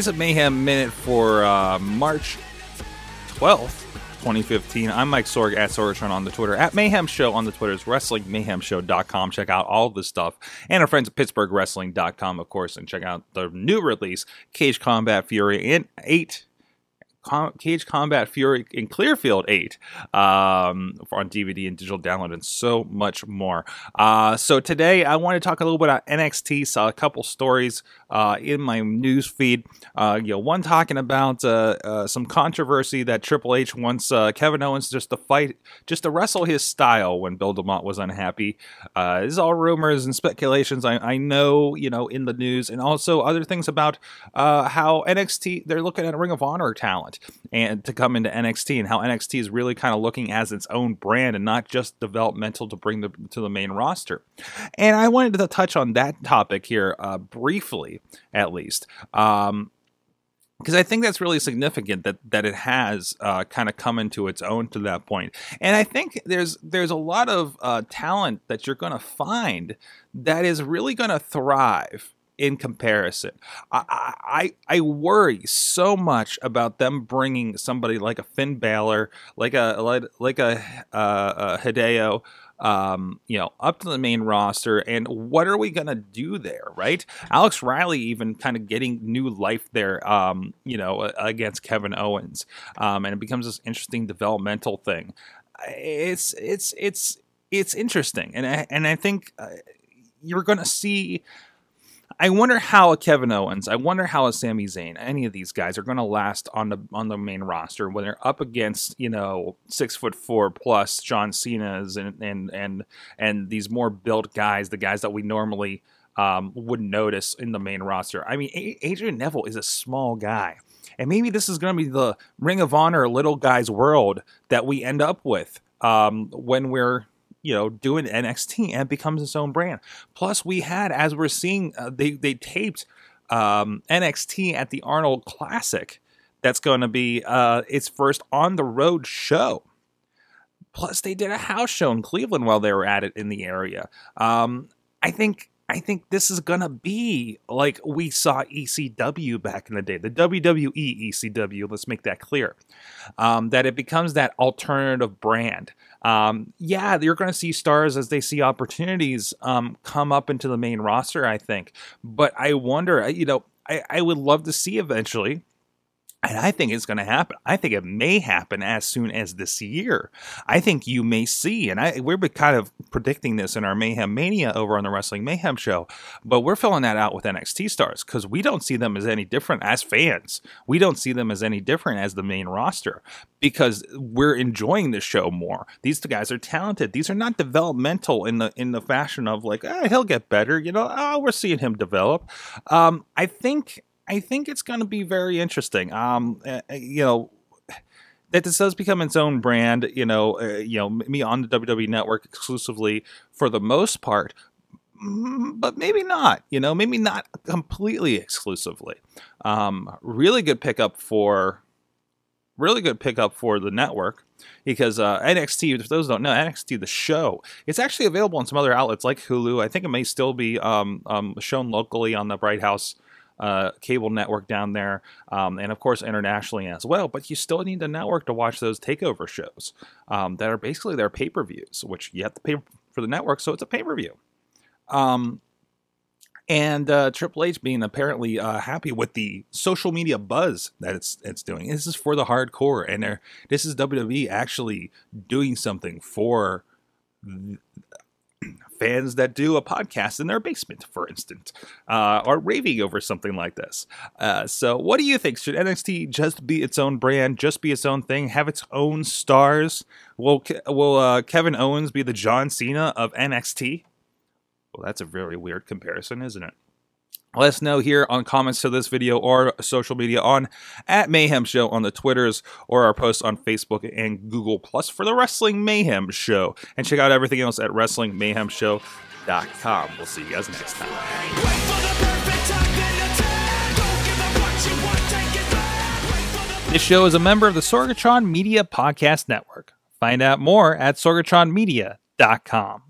It's a Mayhem Minute for uh, March 12th, 2015. I'm Mike Sorg at Sorgatron on the Twitter, at Mayhem Show on the Twitter. Twitters, WrestlingMayhemShow.com. Check out all this stuff. And our friends at PittsburghWrestling.com, of course, and check out the new release, Cage Combat Fury in 8 Com- Cage Combat Fury in Clearfield 8 um, on DVD and digital download and so much more. Uh, so today I want to talk a little bit about NXT. Saw a couple stories uh, in my news feed. Uh, you know, one talking about uh, uh, some controversy that Triple H wants uh, Kevin Owens just to fight, just to wrestle his style when Bill DeMott was unhappy. This is all rumors and speculations. I, I know, you know, in the news, and also other things about how NXT they're looking at Ring of Honor talent and to come into NXT and how NXT is really kind of looking as its own brand and not just developmental to bring the to the main roster. And I wanted to touch on that topic here briefly, at least. Um, because I think that's really significant that that it has uh, kind of come into its own to that point. point, and I think there's there's a lot of uh, talent that you're going to find that is really going to thrive in comparison. I, I I worry so much about them bringing somebody like a Finn Balor, like a like, like a, uh, a Hideo, um, you know, up to the main roster. And what are we to do there, right? Alex Riley even kind of getting new life there, um, you know, against Kevin Owens. Um, and it becomes this interesting developmental thing. It's, it's, it's, it's interesting. And I, and I think uh, you're going to see I wonder how a Kevin Owens, I wonder how a Sami Zayn, any of these guys are going to last on the on the main roster when they're up against you know six foot four plus John Cena's and and and and these more built guys, the guys that we normally um, would notice in the main roster. I mean, Adrian Neville is a small guy. And maybe this is going to be the Ring of Honor little guys world that we end up with um, when we're you know doing NXT and becomes its own brand. Plus, we had as we're seeing uh, they they taped um, NXT at the Arnold Classic. That's going to be uh, its first on the road show. Plus, they did a house show in Cleveland while they were at it in the area. Um, I think I think this is gonna be like we saw ECW back in the day, the WWE ECW. Let's make that clear. Um, that it becomes that alternative brand. Um, yeah, you're to see stars as they see opportunities um, come up into the main roster. I think, but I wonder. You know, I, I would love to see eventually and I think it's going to happen. I think it may happen as soon as this year. I think you may see, and I we're kind of predicting this in our Mayhem Mania over on the Wrestling Mayhem show, but we're filling that out with NXT stars because we don't see them as any different as fans. We don't see them as any different as the main roster because we're enjoying the show more. These guys are talented. These are not developmental in the in the fashion of like, ah, he'll get better. You know, oh, we're seeing him develop. Um, I think I think it's going to be very interesting. Um, uh, you know, that this does become its own brand. You know, uh, you know, me on the WWE Network exclusively for the most part, mm, but maybe not. You know, maybe not completely exclusively. Um, really good pickup for, really good pickup for the network because uh, NXT, if those don't know, NXT the show, it's actually available on some other outlets like Hulu. I think it may still be um, um, shown locally on the Bright House uh, cable network down there, um, and of course internationally as well. But you still need the network to watch those takeover shows um, that are basically their pay per views, which you have to pay for the network, so it's a pay per view. Um, and uh, Triple H being apparently uh, happy with the social media buzz that it's it's doing. This is for the hardcore, and this is WWE actually doing something for fans that do a podcast in their basement, for instance, uh, are raving over something like this. Uh, so, what do you think? Should NXT just be its own brand, just be its own thing, have its own stars? Will Will uh, Kevin Owens be the John Cena of NXT? Well, that's a very weird comparison, isn't it? Let us know here on comments to this video or social media on at Mayhem Show on the Twitters or our posts on Facebook and Google Plus for the Wrestling Mayhem Show. And check out everything else at WrestlingMayhemShow.com. We'll see you guys next time. This show is a member of the Sorgatron Media Podcast Network. Find out more at sorgatronmedia.com.